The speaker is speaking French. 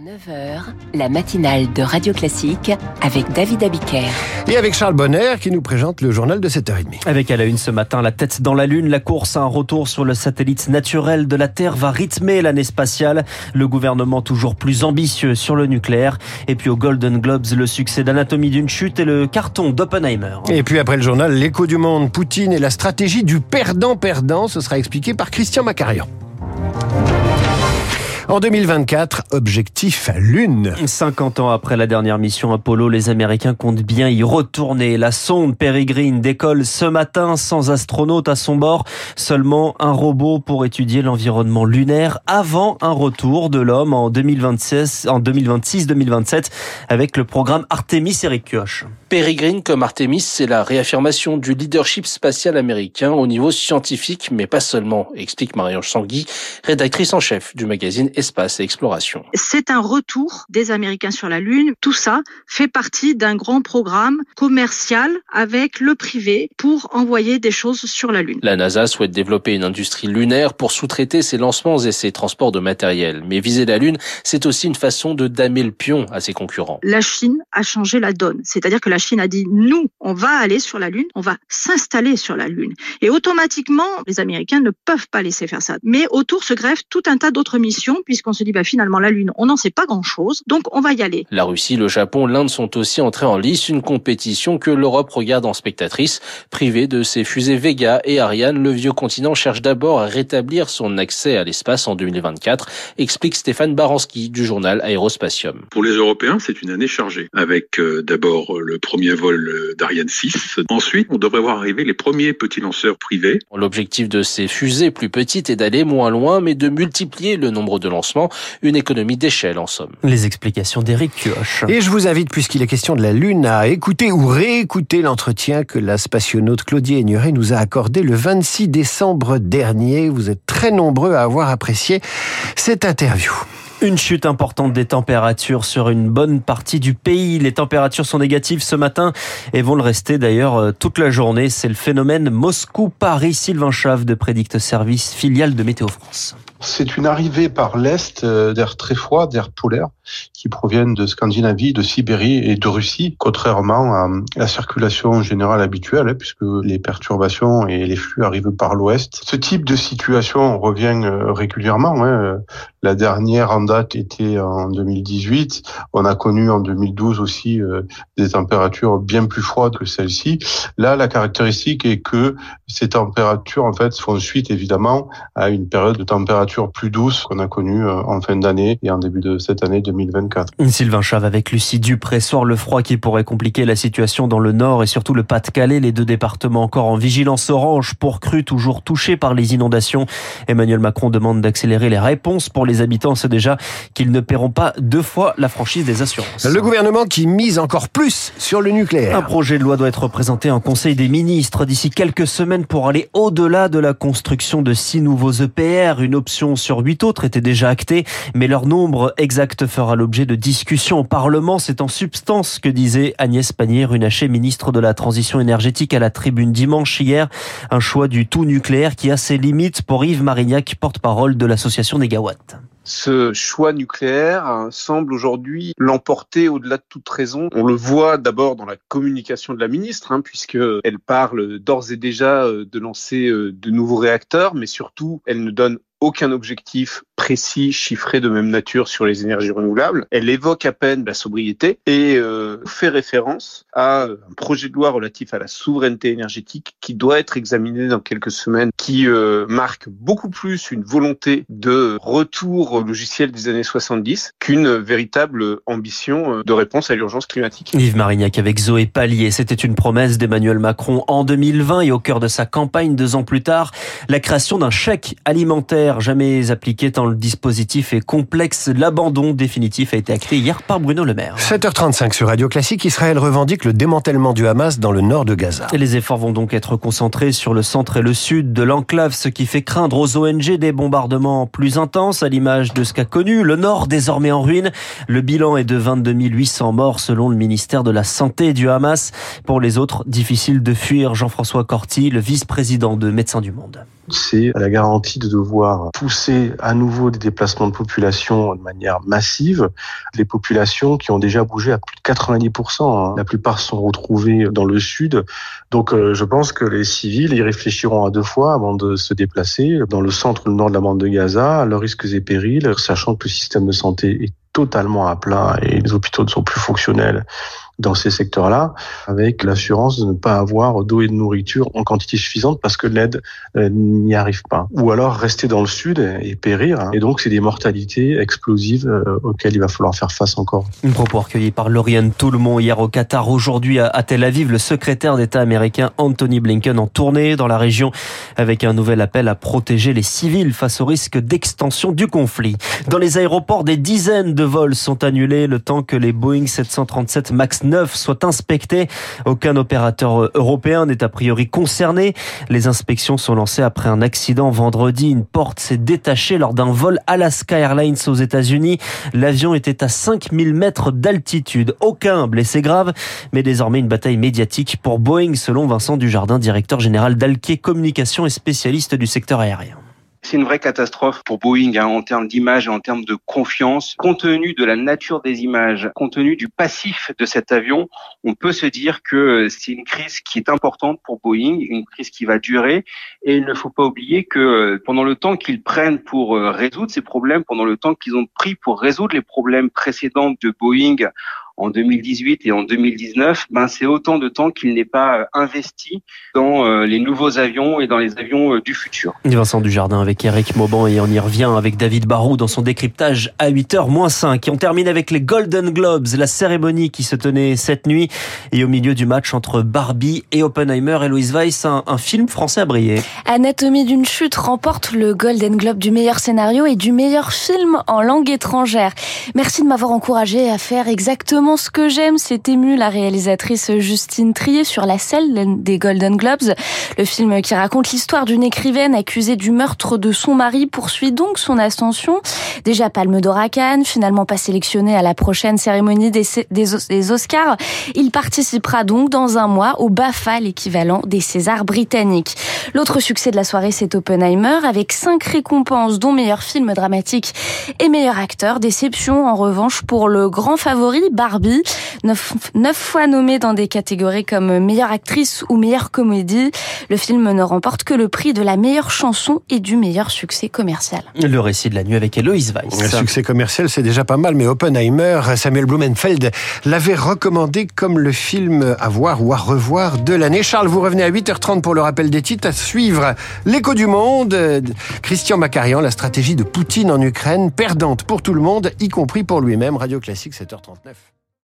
9h, la matinale de Radio Classique avec David Abiker. Et avec Charles Bonner qui nous présente le journal de 7h30. Avec à la une ce matin, la tête dans la Lune, la course à un retour sur le satellite naturel de la Terre va rythmer l'année spatiale. Le gouvernement toujours plus ambitieux sur le nucléaire. Et puis au Golden Globes, le succès d'Anatomie d'une chute et le carton d'Oppenheimer. Et puis après le journal, l'écho du monde, Poutine et la stratégie du perdant-perdant, ce sera expliqué par Christian Macarian. En 2024, objectif Lune. 50 ans après la dernière mission Apollo, les Américains comptent bien y retourner. La sonde Peregrine décolle ce matin sans astronaute à son bord. Seulement un robot pour étudier l'environnement lunaire avant un retour de l'homme en 2026, en 2026-2027 avec le programme Artemis Eric Kioch. Peregrine comme Artemis, c'est la réaffirmation du leadership spatial américain au niveau scientifique, mais pas seulement, explique Marie-Ange Sangui, rédactrice en chef du magazine Espace et Exploration. C'est un retour des Américains sur la Lune. Tout ça fait partie d'un grand programme commercial avec le privé pour envoyer des choses sur la Lune. La NASA souhaite développer une industrie lunaire pour sous-traiter ses lancements et ses transports de matériel. Mais viser la Lune, c'est aussi une façon de damer le pion à ses concurrents. La Chine a changé la donne. C'est-à-dire que la Chine a dit, nous, on va aller sur la Lune, on va s'installer sur la Lune. Et automatiquement, les Américains ne peuvent pas laisser faire ça. Mais autour se greffe tout un tas d'autres missions puisqu'on se dit bah finalement la Lune, on n'en sait pas grand-chose, donc on va y aller. La Russie, le Japon, l'Inde sont aussi entrés en lice, une compétition que l'Europe regarde en spectatrice. Privée de ses fusées Vega et Ariane, le vieux continent cherche d'abord à rétablir son accès à l'espace en 2024, explique Stéphane Baranski du journal Aérospatium. Pour les Européens, c'est une année chargée, avec euh, d'abord le premier vol euh, d'Ariane 6. Ensuite, on devrait voir arriver les premiers petits lanceurs privés. L'objectif de ces fusées plus petites est d'aller moins loin, mais de multiplier le nombre de lancements, une économie d'échelle en somme. Les explications d'Éric Kioch. Et je vous invite, puisqu'il est question de la Lune, à écouter ou réécouter l'entretien que la spationaute Claudie Aigneret nous a accordé le 26 décembre dernier. Vous êtes très nombreux à avoir apprécié cette interview. Une chute importante des températures sur une bonne partie du pays. Les températures sont négatives ce matin et vont le rester d'ailleurs toute la journée. C'est le phénomène Moscou-Paris. Sylvain Chave de Prédicte Service, filiale de Météo France. C'est une arrivée par l'Est d'air très froid, d'air polaire, qui proviennent de Scandinavie, de Sibérie et de Russie, contrairement à la circulation générale habituelle, puisque les perturbations et les flux arrivent par l'Ouest. Ce type de situation revient régulièrement. Hein. La dernière en date était en 2018. On a connu en 2012 aussi des températures bien plus froides que celles-ci. Là, la caractéristique est que ces températures, en fait, font suite évidemment à une période de température plus douce qu'on a connue en fin d'année et en début de cette année 2024. Sylvain Chave avec Lucie Dupré. Le froid qui pourrait compliquer la situation dans le nord et surtout le Pas-de-Calais. Les deux départements encore en vigilance orange pour crues toujours touchés par les inondations. Emmanuel Macron demande d'accélérer les réponses pour les habitants. C'est déjà qu'ils ne paieront pas deux fois la franchise des assurances. Le gouvernement qui mise encore plus sur le nucléaire. Un projet de loi doit être présenté en Conseil des ministres d'ici quelques semaines pour aller au-delà de la construction de six nouveaux EPR. Une option sur huit autres étaient déjà actées, mais leur nombre exact fera l'objet de discussions au Parlement. C'est en substance que disait Agnès Pannier-Runacher, ministre de la Transition énergétique à la tribune dimanche hier. Un choix du tout nucléaire qui a ses limites pour Yves Marignac, porte-parole de l'association Négawatt ce choix nucléaire semble aujourd'hui l'emporter au-delà de toute raison. On le voit d'abord dans la communication de la ministre, hein, puisque elle parle d'ores et déjà de lancer de nouveaux réacteurs, mais surtout, elle ne donne aucun objectif précis, chiffré de même nature sur les énergies renouvelables. Elle évoque à peine la sobriété et euh, fait référence à un projet de loi relatif à la souveraineté énergétique qui doit être examiné dans quelques semaines, qui euh, marque beaucoup plus une volonté de retour au logiciel des années 70 qu'une véritable ambition de réponse à l'urgence climatique. Yves Marignac avec Zoé Pallier, c'était une promesse d'Emmanuel Macron en 2020 et au cœur de sa campagne deux ans plus tard, la création d'un chèque alimentaire jamais appliqué tant le dispositif est complexe. L'abandon définitif a été acté hier par Bruno Le Maire. 7h35 sur Radio Classique, Israël revendique le démantèlement du Hamas dans le nord de Gaza. Et les efforts vont donc être concentrés sur le centre et le sud de l'enclave, ce qui fait craindre aux ONG des bombardements plus intenses à l'image de ce qu'a connu le nord désormais en ruine. Le bilan est de 22 800 morts selon le ministère de la Santé du Hamas. Pour les autres, difficile de fuir. Jean-François Corty, le vice-président de Médecins du Monde. C'est la garantie de devoir pousser à nouveau des déplacements de population de manière massive. Les populations qui ont déjà bougé à plus de 90%, hein. la plupart sont retrouvées dans le sud. Donc euh, je pense que les civils y réfléchiront à deux fois avant de se déplacer dans le centre ou le nord de la bande de Gaza, à leurs risques et périls, sachant que le système de santé est totalement à plat et les hôpitaux ne sont plus fonctionnels dans ces secteurs-là, avec l'assurance de ne pas avoir d'eau et de nourriture en quantité suffisante parce que l'aide euh, n'y arrive pas. Ou alors rester dans le sud et périr. Hein. Et donc, c'est des mortalités explosives euh, auxquelles il va falloir faire face encore. Une propos recueilli par Lauriane Toulmont hier au Qatar. Aujourd'hui à Tel Aviv, le secrétaire d'État américain Anthony Blinken en tournée dans la région avec un nouvel appel à protéger les civils face au risque d'extension du conflit. Dans les aéroports, des dizaines de vols sont annulés le temps que les Boeing 737 MAX 9 soit inspecté. Aucun opérateur européen n'est a priori concerné. Les inspections sont lancées après un accident vendredi. Une porte s'est détachée lors d'un vol Alaska Airlines aux États-Unis. L'avion était à 5000 mètres d'altitude. Aucun blessé grave, mais désormais une bataille médiatique pour Boeing selon Vincent Dujardin, directeur général d'Alke Communication et spécialiste du secteur aérien. C'est une vraie catastrophe pour Boeing hein, en termes d'image et en termes de confiance. Compte tenu de la nature des images, compte tenu du passif de cet avion, on peut se dire que c'est une crise qui est importante pour Boeing, une crise qui va durer. Et il ne faut pas oublier que pendant le temps qu'ils prennent pour euh, résoudre ces problèmes, pendant le temps qu'ils ont pris pour résoudre les problèmes précédents de Boeing en 2018 et en 2019, ben c'est autant de temps qu'il n'est pas euh, investi dans euh, les nouveaux avions et dans les avions euh, du futur. Vincent Dujardin avec Eric Mauban et on y revient avec David Barou dans son décryptage à 8h 5. Et on termine avec les Golden Globes, la cérémonie qui se tenait cette nuit et au milieu du match entre Barbie et Oppenheimer et Louise Weiss, un, un film français a brillé. Anatomie d'une chute remporte le Golden Globe du meilleur scénario et du meilleur film en langue étrangère. Merci de m'avoir encouragé à faire exactement ce que j'aime, c'est ému la réalisatrice Justine Trier sur la scène des Golden Globes. Le film qui raconte l'histoire d'une écrivaine accusée du meurtre de son mari poursuit donc son ascension. Déjà Palme d'Or à Cannes, finalement pas sélectionné à la prochaine cérémonie des, des, Oscars. Il participera donc dans un mois au BAFA, l'équivalent des Césars britanniques. L'autre succès de la soirée, c'est Oppenheimer, avec cinq récompenses, dont meilleur film dramatique et meilleur acteur. Déception, en revanche, pour le grand favori, Barbie, neuf, neuf fois nommée dans des catégories comme meilleure actrice ou meilleure comédie. Le film ne remporte que le prix de la meilleure chanson et du meilleur succès commercial. Le récit de la nuit avec Eloïse Weiss. Le succès commercial, c'est déjà pas mal, mais Oppenheimer, Samuel Blumenfeld l'avait recommandé comme le film à voir ou à revoir de l'année. Charles, vous revenez à 8h30 pour le rappel des titres suivre l'écho du monde. Christian Macarian, la stratégie de Poutine en Ukraine, perdante pour tout le monde, y compris pour lui-même. Radio Classique, 7h39.